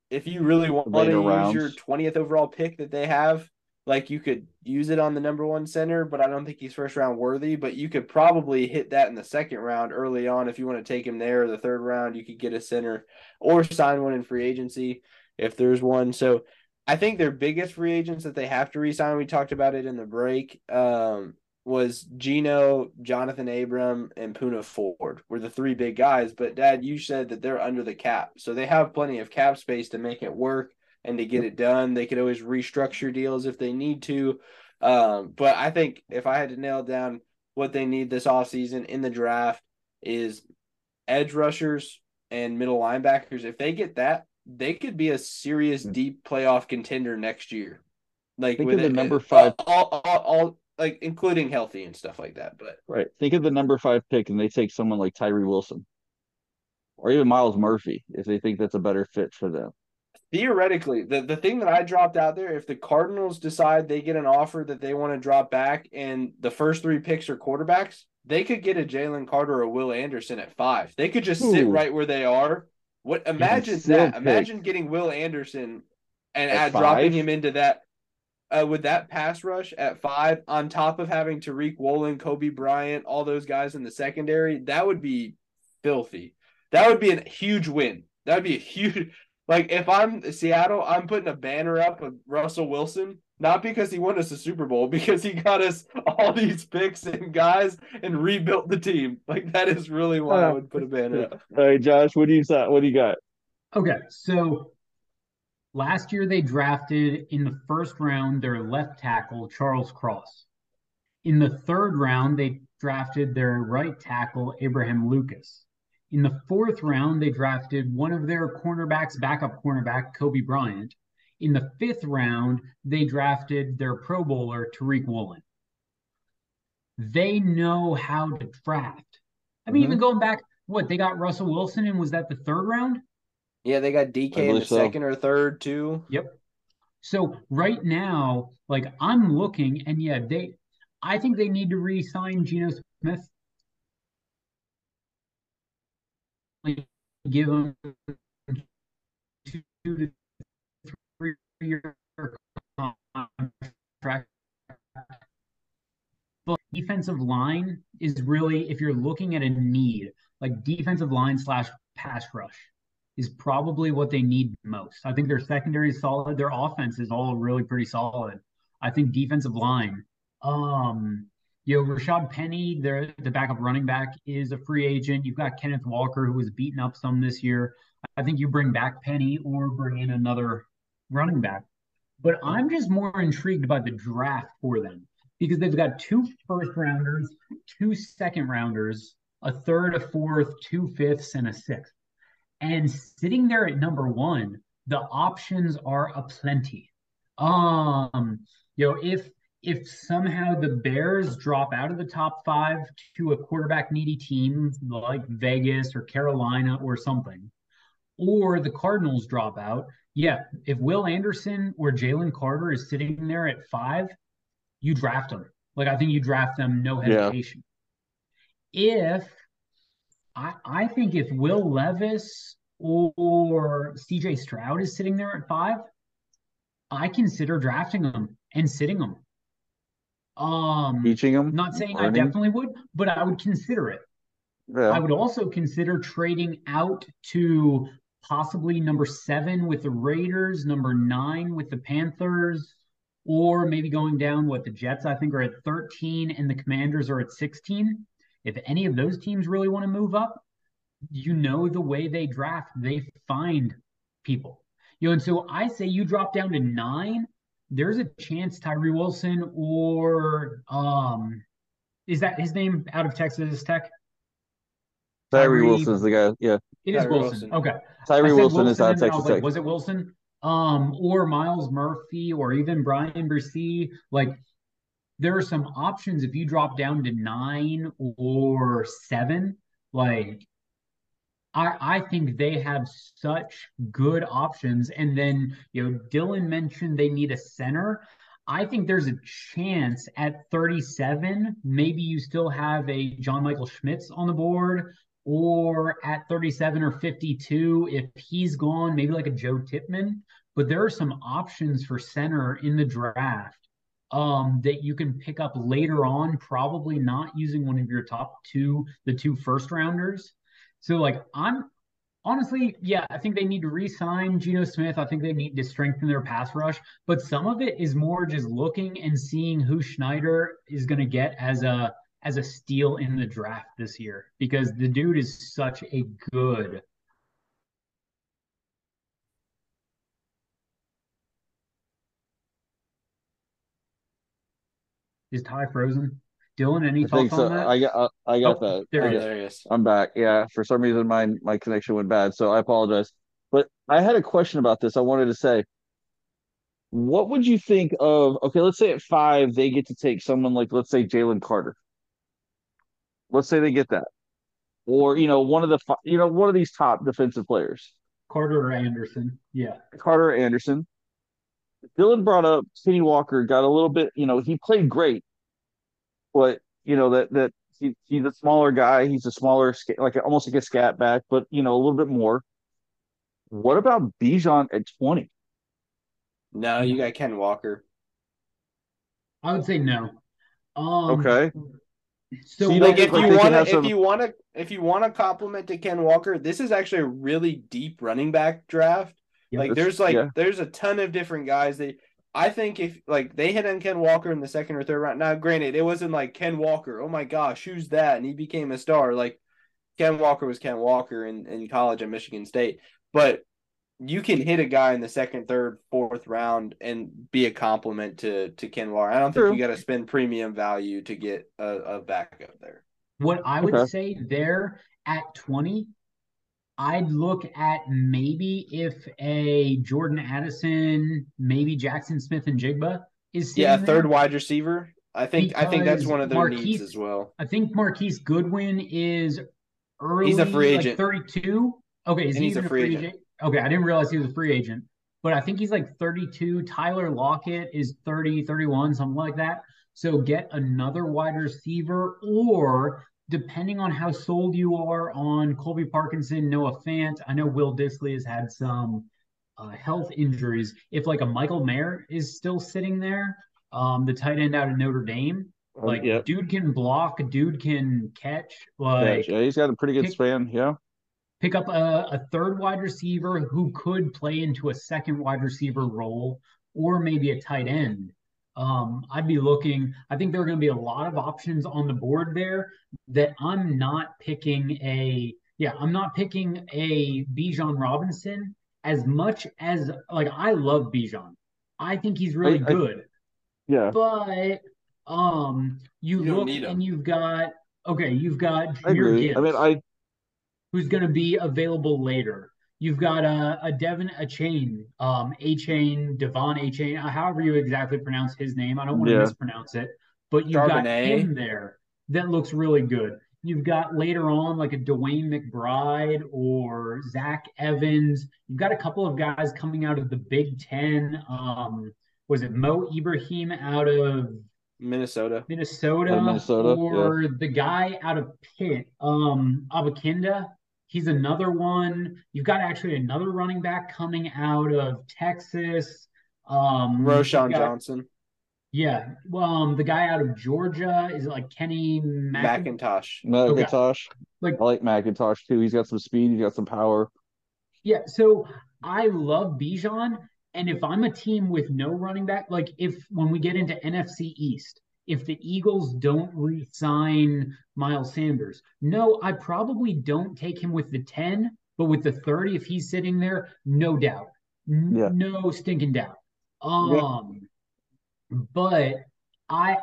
if you really want to use your 20th overall pick that they have like you could use it on the number one center, but I don't think he's first round worthy. But you could probably hit that in the second round early on if you want to take him there. Or the third round, you could get a center or sign one in free agency if there's one. So I think their biggest free agents that they have to resign. We talked about it in the break. Um, was Geno, Jonathan Abram, and Poona Ford were the three big guys. But Dad, you said that they're under the cap, so they have plenty of cap space to make it work and to get it done. They could always restructure deals if they need to. Um, but I think if I had to nail down what they need this offseason in the draft is edge rushers and middle linebackers. If they get that, they could be a serious deep playoff contender next year. Like Think with the it- number all- five- all, all, all like including healthy and stuff like that. But Right. Think of the number five pick and they take someone like Tyree Wilson or even Myles Murphy if they think that's a better fit for them. Theoretically, the, the thing that I dropped out there, if the Cardinals decide they get an offer that they want to drop back and the first three picks are quarterbacks, they could get a Jalen Carter or a Will Anderson at five. They could just sit right where they are. What imagine that. pick. Imagine getting Will Anderson and At add, dropping him into that uh, with that pass rush at five, on top of having Tariq Woolen, Coby Bryant, all those guys in the secondary, that would be filthy. That would be a huge win. That would be a huge. Like if I'm Seattle, I'm putting a banner up of Russell Wilson, not because he won us a Super Bowl, <laughs> because he got us all these picks and guys and rebuilt the team. Like that is really why I uh, would put a banner up. <laughs> All right, Josh, what do you thought? What do you got? Okay, so last year they drafted in the first round their left tackle, Charles Cross. In the third round, they drafted their right tackle, Abraham Lucas. In the fourth round, they drafted one of their cornerbacks, backup cornerback, Coby Bryant. In the fifth round, they drafted their Pro Bowler, Tariq Woolen. They know how to draft. I mean, Mhm. even going back, what they got Russell Wilson, and was that the third round? Yeah, they got DK in the so. second or third too. Yep. So right now, like I'm looking, and yeah, they, I think they need to re-sign Geno Smith. Like, give him two to three year contract. But defensive line is really, if you're looking at a need, like defensive line slash pass rush is probably what they need most. I think their secondary is solid. Their offense is all really pretty solid. I think defensive line. Um, you know, Rashad Penny, their the backup running back, is a free agent. You've got Kenneth Walker, who was beaten up some this year. I think you bring back Penny or bring in another running back. But I'm just more intrigued by the draft for them because they've got two first rounders, two second rounders, a third, a fourth, two fifths, and a sixth. And sitting there at number one, the options are aplenty. Um, you know, if if somehow the Bears drop out of the top five to a quarterback needy team like Vegas or Carolina or something, or the Cardinals drop out, yeah, if Will Anderson or Jalen Carter is sitting there at five, you draft them. Like I think you draft them, no Yeah. hesitation. If I I think if Will Levis or CJ Stroud is sitting there at five, I consider drafting them and sitting them. Um, Teaching them? not saying I definitely would, but I would consider it. I would also consider trading out to possibly number seven with the Raiders, number nine with the Panthers, or maybe going down what the Jets I think are at 13 and the Commanders are at 16. If any of those teams really want to move up, you know the way they draft, they find people. You know, and so I say you drop down to nine, there's a chance Tyree Wilson or um is that his name out of Texas Tech? Tyree Tyree- Wilson's the guy. Yeah. It is Tyree Wilson. Wilson. Okay. I Tyree said Wilson, is out of and then I Texas was like, Tech. Was it Wilson? Um, or Myles Murphy, or even Bryan Bresee. Like, there are some options if you drop down to nine or seven. Like, I I think they have such good options. And then you know, Dylan mentioned they need a center. I think there's a chance at 37, maybe you still have a John Michael Schmitz on the board, or at 37 or 52, if he's gone, maybe like a Joe Tippmann. But there are some options for center in the draft um, that you can pick up later on, probably not using one of your top two, the two first rounders. So, like, I'm honestly, yeah, I think they need to re-sign Geno Smith. I think they need to strengthen their pass rush. But some of it is more just looking and seeing who Schneider is going to get as a as a steal in the draft this year because the dude is such a good. Is Ty frozen? Dylan, any I thoughts so. on that? I got I got Oh, that. there I he got- is. there he is. I'm back. Yeah. For some reason my my connection went bad, so I apologize. But I had a question about this. I wanted to say, what would you think of? Okay, let's say at five they get to take someone like, let's say Jalen Carter. Let's say they get that, or you know, one of the you know one of these top defensive players, Carter or Anderson. Yeah, Carter Anderson. Dylan brought up Kenny Walker. Got a little bit, you know, he played great, but you know that that he, he's a smaller guy. He's a smaller, like almost like a scat back, but you know a little bit more. What about Bijan at twenty? No, you got Ken Walker. I would say no. Um, okay. So, so like if like you want to some... if you want to if you want to compliment to Ken Walker, this is actually a really deep running back draft. Yeah, like there's like yeah. there's a ton of different guys that I think if like they hit on Ken Walker in the second or third round. Now, granted, it wasn't like Ken Walker. Oh my gosh, who's that? And he became a star. Like Ken Walker was Ken Walker in, in college at Michigan State. But you can hit a guy in the second, third, fourth round and be a compliment to to Ken Walker. I don't think you got to spend premium value to get a, a backup there. What I would okay. say there at 20, I'd look at maybe if a Jordan Addison, maybe Jackson Smith-Njigba is yeah, third there. wide receiver. I think because I think that's one of their Marquise, needs as well. I think Marquise Goodwin is early. He's a free agent, like 32. Okay, is and he he's a free, free agent? agent? Okay, I didn't realize he was a free agent, but I think he's like 32. Tyler Lockett is 30, 31, something like that. So get another wide receiver, or depending on how sold you are on Colby Parkinson, Noah Fant. I know Will Dissly has had some uh, health injuries. If like a Michael Mayer is still sitting there, um, the tight end out of Notre Dame, um, like yep. dude can block, dude can catch. Like yeah, he's got a pretty good span. Yeah pick up a, a third wide receiver who could play into a second wide receiver role or maybe a tight end. Um, I'd be looking. I think there are going to be a lot of options on the board there that I'm not picking a. Yeah, I'm not picking a Bijan Robinson as much as like I love Bijan. I think he's really I, good. I, yeah, but um, you, you look and you've got okay, you've got. I agree. Gibbs. I mean, I who's going to be available later. You've got a, a Devon Achane, um, Achane, Devon Achane, uh, however you exactly pronounce his name. I don't want to yeah. mispronounce it, but you've Charbonnet. got him there that looks really good. You've got later on like a DeWayne McBride or Zach Evans. You've got a couple of guys coming out of the Big Ten. Um, was it Mo Ibrahim out of Minnesota? Minnesota, Minnesota or yeah. the guy out of Pitt, um, Abanikanda. He's another one. You've got actually another running back coming out of Texas. Um, Roschon got, Johnson. Yeah. Well, um, the guy out of Georgia is like Kenny McIntosh. McIntosh. Okay. Like I like McIntosh too. He's got some speed. He's got some power. Yeah. So I love Bijan, and if I'm a team with no running back, like if when we get into NFC East, if the Eagles don't re-sign Miles Sanders. No, I probably don't take him with the 10, but with the 30, if he's sitting there, no doubt. Yeah. No stinking doubt. Um yeah. but I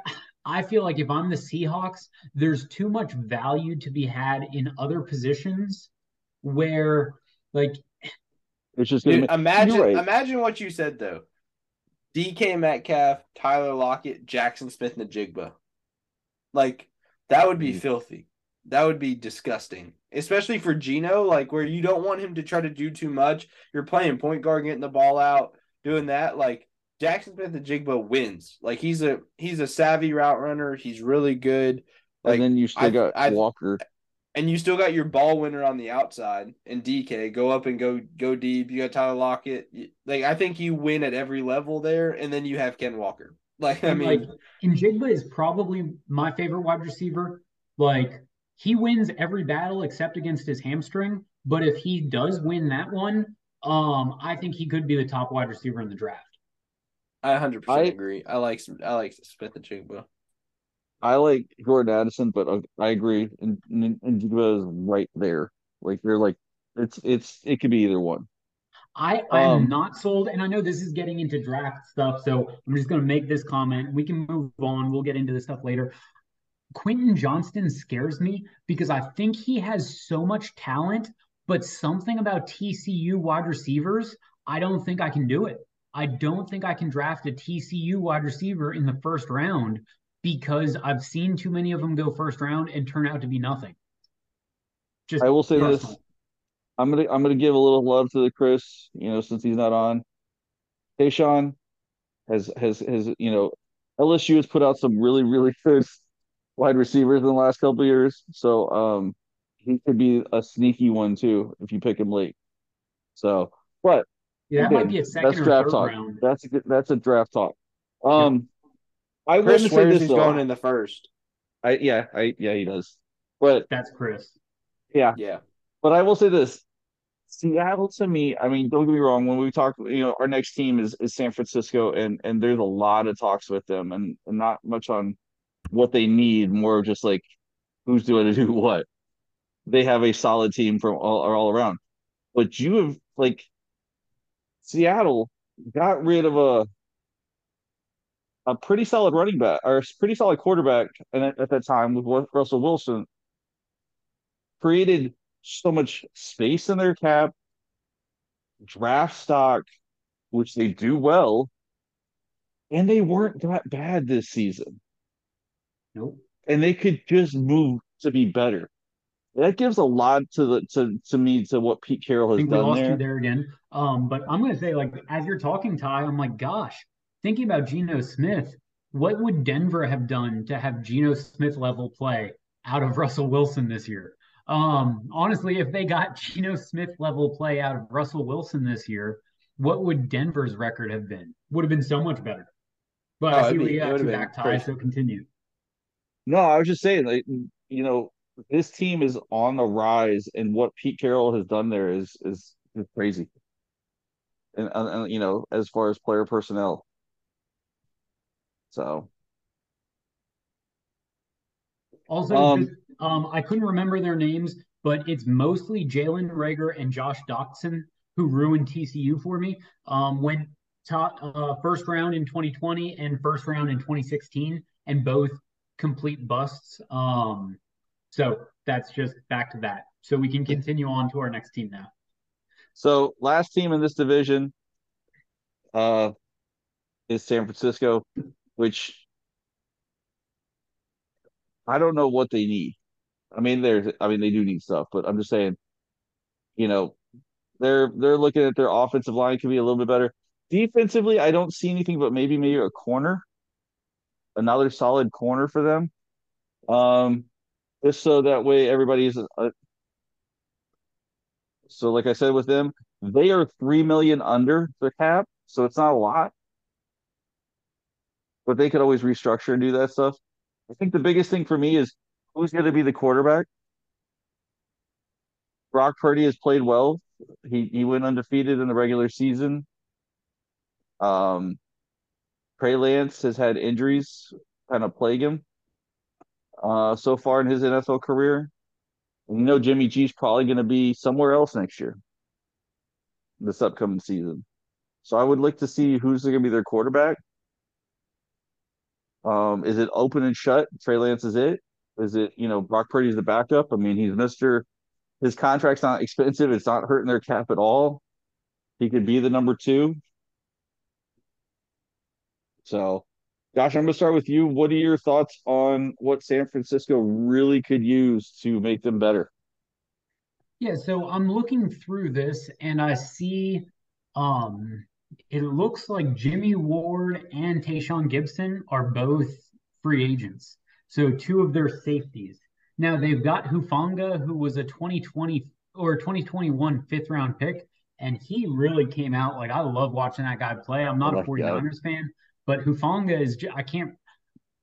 I feel like if I'm the Seahawks, there's too much value to be had in other positions where like it's just Dude, imagine right. imagine what you said though. DK Metcalf, Tyler Lockett, Jackson Smith-Njigba. Like that would be mm. filthy. That would be disgusting, especially for Geno. Like where you don't want him to try to do too much. You're playing point guard, getting the ball out, doing that. Like Jackson Smith-Njigba wins. Like he's a he's a savvy route runner. He's really good. Like and then you still I, got I, Walker and you still got your ball winner on the outside and DK go up and go go deep. You got Tyler Lockett. Like I think you win at every level there, and then you have Ken Walker. <laughs> Like I mean, like Njigba is probably my favorite wide receiver. Like he wins every battle except against his hamstring. But if he does win that one, um, I think he could be the top wide receiver in the draft. I 100 percent agree. I like I like Smith-Njigba. I like Jordan Addison, but uh, I agree, and and, and is right there. Like they're like it's it's it could be either one. I I'm um, not sold, and I know this is getting into draft stuff, so I'm just going to make this comment. We can move on. We'll get into this stuff later. Quentin Johnston scares me because I think he has so much talent, But something about TCU wide receivers, I don't think I can do it. I don't think I can draft a TCU wide receiver in the first round because I've seen too many of them go first round and turn out to be nothing. Just I will say personal. this. I'm gonna I'm gonna give a little love to the Chris, you know, since he's not on. Tayshawn has has has you know LSU has put out some really really good wide receivers in the last couple years, so um he could be a sneaky one too if you pick him late. So, but yeah, that might be a second that's draft talk. Round. That's a good, that's a draft talk. Um, yeah. I Chris swears he's though. going in the first. I yeah I yeah he does, but that's Chris. Yeah, yeah. But I will say this: Seattle to me, I mean, don't get me wrong. When we talk, you know, our next team is is San Francisco, and and there's a lot of talks with them, and, and not much on what they need, more just like who's doing to <laughs> do what. They have a solid team from all all around, but you have like Seattle got rid of a a pretty solid running back or a pretty solid quarterback and at, at that time with Russell Wilson created so much space in their cap, draft stock, which they do well, and they weren't that bad this season. Nope. And they could just move to be better. That gives a lot to the to to me to what Pete Carroll has I think done we lost there. You there again. Um, but I'm gonna say like as you're talking, Ty, I'm like, gosh, thinking about Geno Smith, what would Denver have done to have Geno Smith level play out of Russell Wilson this year? Um, honestly, if they got <laughs> Geno Smith level play out of Russell Wilson this year, what would Denver's record have been? Would have been so much better. But oh, I see what you got to back tie, so continue. No, I was just saying, like, you know, this team is on the rise, and what Pete Carroll has done there is is, is crazy. And, and you know, as far as player personnel, so also um, um, I couldn't remember their names, but it's mostly Jalen Reagor and Josh Doctson who ruined TCU for me. Um, went top, uh, first round in 2020 and first round in 2016, and both complete busts. Um, so that's just back to that. So we can continue on to our next team now. So last team in this division uh, is San Francisco, which I don't know what they need. I mean, there's, I mean, they do need stuff, but I'm just saying, you know, they're they're looking at their offensive line could be a little bit better. Defensively, I don't see anything, but maybe maybe a corner, another solid corner for them. Um, just so that way everybody's. Uh, so, like I said, with them, they are three million under the cap, so it's not a lot, but they could always restructure and do that stuff. I think the biggest thing for me is who's going to be the quarterback. Brock Purdy has played well. He he went undefeated in the regular season. Um, Trey Lance has had injuries kind of plague him uh, so far in his NFL career. You know Jimmy G's probably going to be somewhere else next year, this upcoming season. So I would like to see who's going to be their quarterback. Um, is it open and shut? Trey Lance is it? Is it you know Brock Purdy's the backup? I mean, he's Mister. His contract's not expensive. It's not hurting their cap at all. He could be the number two. So, Josh, I'm going to start with you. What are your thoughts on what San Francisco really could use to make them better? Yeah, so I'm looking through this and I see um it looks like Jimmy Ward and Tashaun Gipson are both free agents. So two of their safeties. Now they've got Hufanga, who was a 2020 or 2021 fifth round pick, and he really came out like I love watching that guy play. I'm not a 49ers fan, but Hufanga is I can't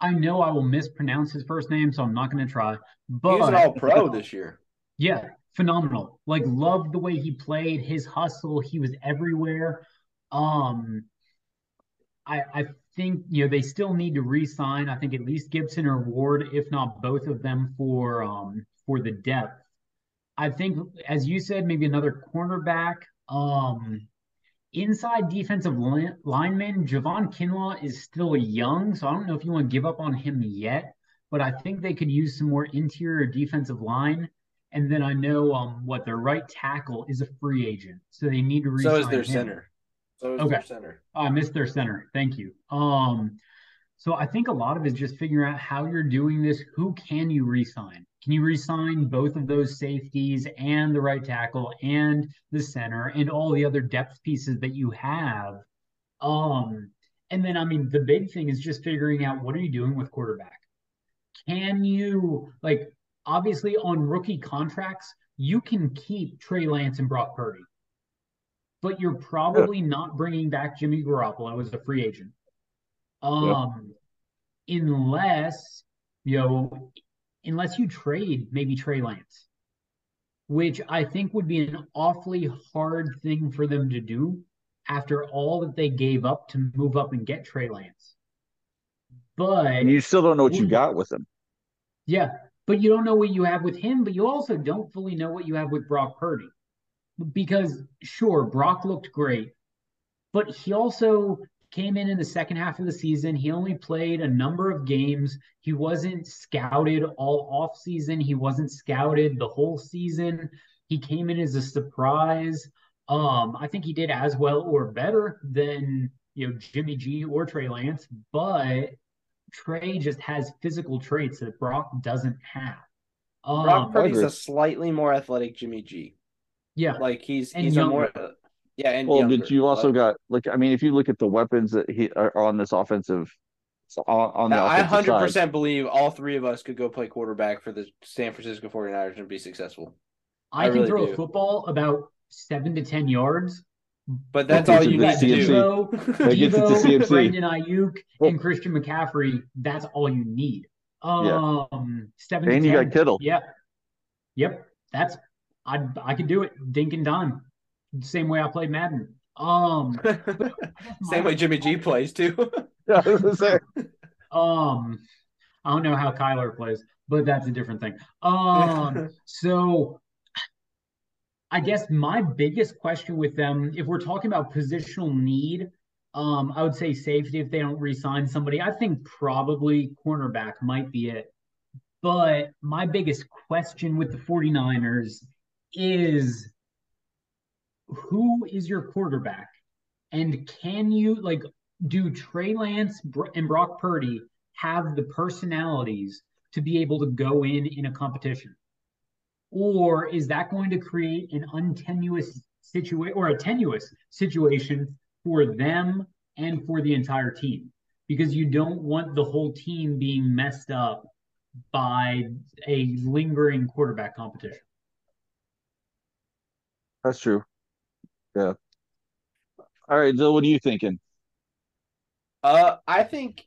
I know I will mispronounce his first name, so I'm not going to try. But he was an all pro this year. Yeah, phenomenal. Like loved the way he played, his hustle, he was everywhere. Um I I think you know they still need to re-sign. I think at least Gipson or Ward, if not both of them, for um for the depth. I think, as you said, maybe another cornerback. Um, inside defensive lineman, Javon Kinlaw is still young, so I don't know if you want to give up on him yet. But I think they could use some more interior defensive line. And then I know um what their right tackle is a free agent, so they need to So is their him. center. So is Okay. their center. I missed their center. Thank you. Um, so I think a lot of it is just figuring out how you're doing this. Who can you re-sign? Can you re-sign both of those safeties and the right tackle and the center and all the other depth pieces that you have? Um, and then I mean the big thing is just figuring out what are you doing with quarterback? Can you like obviously on rookie contracts, you can keep Trey Lance and Brock Purdy but you're probably not bringing back Jimmy Garoppolo as a free agent. Um, unless you know, unless you trade maybe Trey Lance, which I think would be an awfully hard thing for them to do after all that they gave up to move up and get Trey Lance. But And you still don't know what you got with him. yeah, but you don't know what you have with him, but you also don't fully know what you have with Brock Purdy. Because sure, Brock looked great, but he also came in in the second half of the season. He only played a number of games. He wasn't scouted all off season. He wasn't scouted the whole season. He came in as a surprise. Um, I think he did as well or better than you know Jimmy G or Trey Lance, but Trey just has physical traits that Brock doesn't have. Brock Um, Purdy's a slightly more athletic Jimmy G. yeah, Like he's And he's younger. a more yeah, and Well, younger, but you also but- got like I mean, if you look at the weapons that he are on this offensive, on, on the Now, I offensive hundred side, percent believe all three of us could go play quarterback for the San Francisco 49ers and be successful. I, I can really throw do. a football about seven to ten yards. But that's all you need to CMC. do. Deebo, <laughs> That to Deebo, CMC. Brandon Aiyuk, Well- and Christian McCaffrey. That's all you need. Yeah. Um, seven and to you 10. got Kittle. Yep. Yep. That's I I could do it. Dink and dime. Same way I played Madden. Um <laughs> Same way Jimmy G <laughs> plays too. Yeah, I was gonna say. um I don't know how Kyler plays, but that's a different thing. Um <laughs> so I guess my biggest question with them, if we're talking about positional need, um, I would say safety if they don't re-sign somebody. I think probably cornerback might be it. But my biggest question with the 49ers is who is your quarterback? And can you like do Trey Lance and Brock Purdy have the personalities to be able to go in in a competition? Or is that going to create an untenuous situation or a tenuous situation for them and for the entire team? Because you don't want the whole team being messed up by a lingering quarterback competition. That's true. Yeah. All right, Jill, what are you thinking? Uh, I think,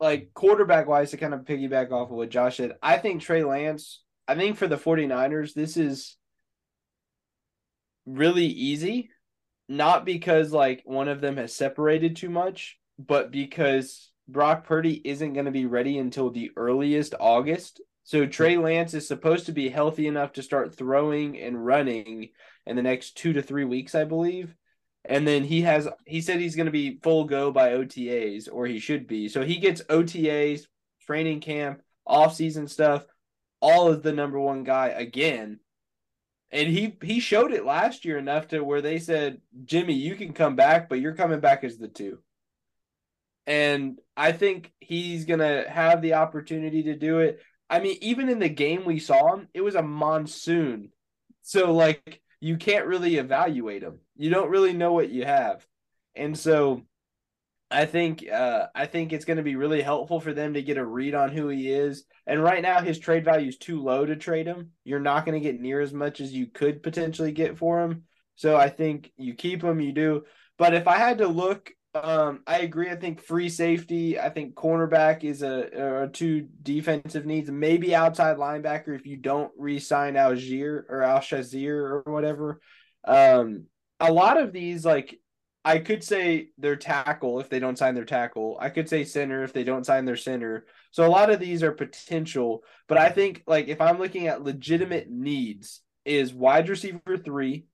like quarterback wise, to kind of piggyback off of what Josh said, I think Trey Lance. I think for the 49ers, this is really easy, not because like one of them has separated too much, but because Brock Purdy isn't going to be ready until the earliest August. So Trey Lance is supposed to be healthy enough to start throwing and running in the next two to three weeks, I believe. And then he has he said he's going to be full go by OTAs or he should be. So he gets OTAs, training camp, off-season stuff, all of the number one guy again. And he he showed it last year enough to where they said, "Jimmy, you can come back, but you're coming back as the 2." And I think he's going to have the opportunity to do it. I mean, even in the game we saw him, it was a monsoon. So like you can't really evaluate him. You don't really know what you have. And so I think uh I think it's going to be really helpful for them to get a read on who he is. And right now his trade value is too low to trade him. You're not going to get near as much as you could potentially get for him. So I think you keep him, you do. But if I had to look um, I agree. I think free safety. I think cornerback is a, two defensive needs. Maybe outside linebacker if you don't re-sign Algier or Al-Shaair or whatever. Um, a lot of these, like I could say their tackle if they don't sign their tackle. I could say center if they don't sign their center. So a lot of these are potential, but I think like if I'm looking at legitimate needs, is wide receiver three,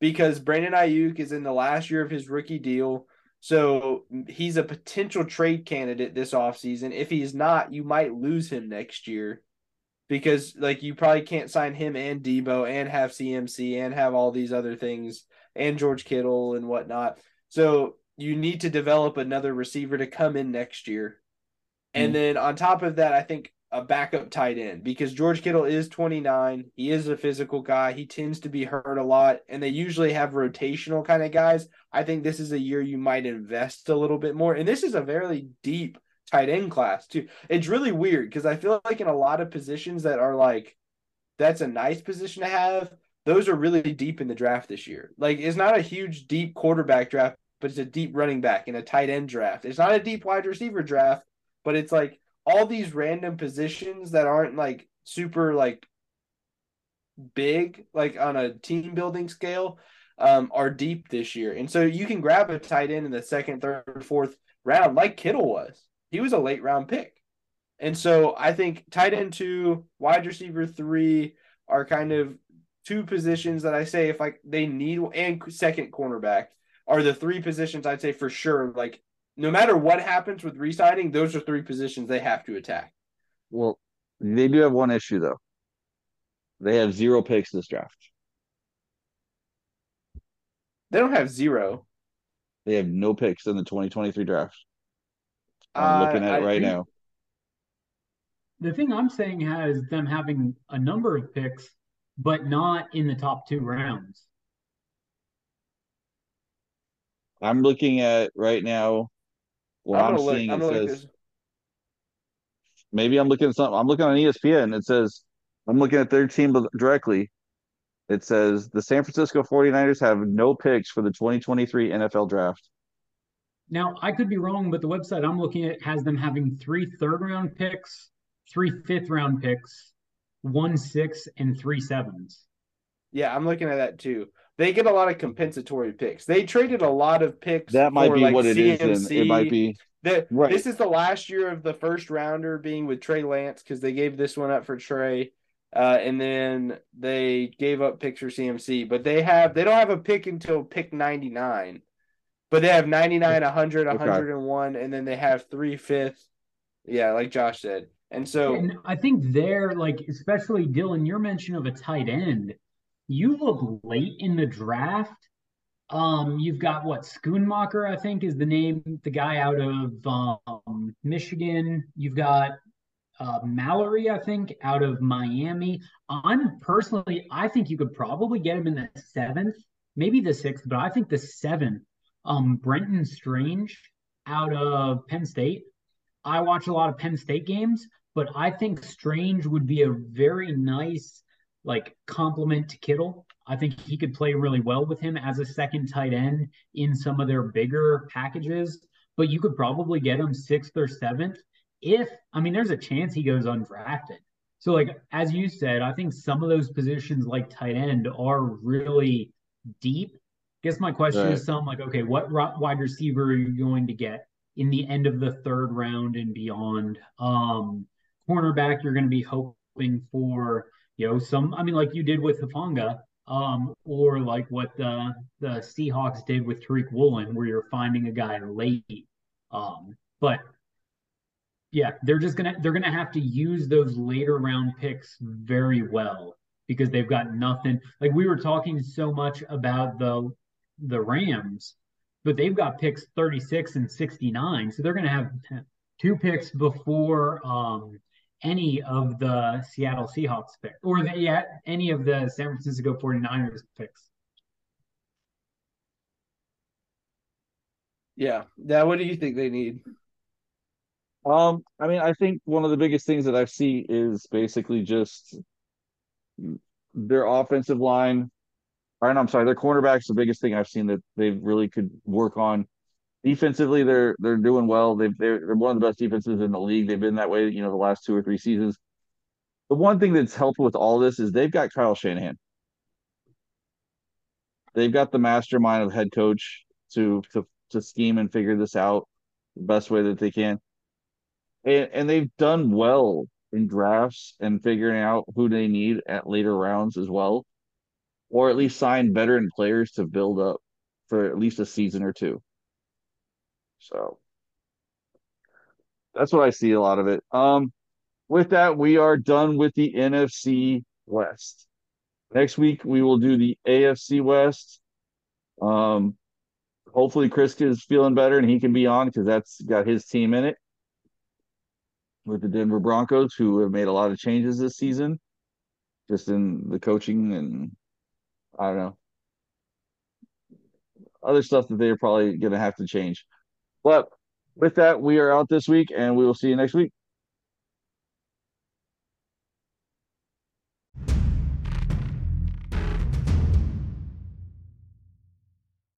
because Brandon Aiyuk is in the last year of his rookie deal. So he's a potential trade candidate this offseason. If he's not, you might lose him next year because like you probably can't sign him and Deebo and have CMC and have all these other things and George Kittle and whatnot. So you need to develop another receiver to come in next year. And mm then on top of that, I think a backup tight end because George Kittle is 29. He is a physical guy. He tends to be hurt a lot, and they usually have rotational kind of guys. I think this is a year you might invest a little bit more. And this is a very deep tight end class, too. It's really weird because I feel like in a lot of positions that are like, that's a nice position to have, those are really deep in the draft this year. Like, it's not a huge, deep quarterback draft, but it's a deep running back and a tight end draft. It's not a deep wide receiver draft, but it's like all these random positions that aren't like super like big, like on a team building scale, um, are deep this year. And so you can grab a tight end in the second, third, fourth round, like Kittle was. He was a late round pick. And so I think tight end two, wide receiver three are kind of two positions that I say if like they need and second cornerback are the three positions I'd say for sure like no matter what happens with resigning, those are three positions they have to attack. Well, they do have one issue though. They have zero picks this draft. They don't have zero. They have no picks in the 2023 draft. I'm uh, looking at I it right now. The thing I'm saying has them having a number of picks, but not in the top two rounds. I'm looking at right now what I'm, I'm seeing look, it says maybe I'm looking at something. I'm looking on ESPN. It says I'm looking at their team directly. It says the San Francisco 49ers have no picks for the 2023 NFL draft. Now, I could be wrong, but the website I'm looking at has them having three third round picks, three fifth round picks, one six, and three sevens. Yeah, I'm looking at that too. They get a lot of compensatory picks. They traded a lot of picks. That might be like what it CMC. is. It might be. The, right. This is the last year of the first rounder being with Trey Lance because they gave this one up for Trey. Uh, and then they gave up picks for CMC, but they have they don't have a pick until pick 99. But they have 99, 100, 101, and then they have three fifth. Yeah, like Josh said. And so and I think they're like, especially Dylan, your mention of a tight end you look late in the draft. Um, you've got what Schoonmaker, I think, is the name, the guy out of um, Michigan. You've got uh, Mallory, I think, out of Miami. I'm personally, I think you could probably get him in the seventh, maybe the sixth, but I think the seventh. Um, Brenton Strange out of Penn State. I watch a lot of Penn State games, but I think Strange would be a very nice like complement to Kittle. I think he could play really well with him as a second tight end in some of their bigger packages. But you could probably get him sixth or seventh if I mean there's a chance he goes undrafted. So like as you said, I think some of those positions like tight end are really deep. I guess my question right. is some like okay, what wide receiver are you going to get in the end of the third round and beyond? Um cornerback you're going to be hoping for you know, some I mean, like you did with Hufanga, um, or like what the the Seahawks did with Tariq Woolen, where you're finding a guy late. Um, but yeah, they're just gonna they're gonna have to use those later round picks very well because they've got nothing. Like we were talking so much about the the Rams, but they've got picks 36 and 69, so they're gonna have two picks before um any of the Seattle Seahawks picks or the, yeah, any of the San Francisco 49ers picks. Yeah. Now, what do you think they need? Um, I mean, I think one of the biggest things that I see is basically just their offensive line. Or, I'm sorry, their cornerbacks. The biggest thing I've seen that they really could work on defensively they're they're doing well. They've they're, they're one of the best defenses in the league. They've been that way, you know, the last two or three seasons. The one thing that's helped with all this is they've got Kyle Shanahan. They've got the mastermind of head coach to to to scheme and figure this out the best way that they can. And and they've done well in drafts and figuring out who they need at later rounds as well. Or at least sign veteran players to build up for at least a season or two. So that's what I see a lot of it. Um, with that, we are done with the NFC West. Next week we will do the AFC West. Um, hopefully Chris is feeling better and he can be on because that's got his team in it with the Denver Broncos, who have made a lot of changes this season, just in the coaching and I don't know other stuff that they're probably going to have to change. But with that, we are out this week, and we will see you next week.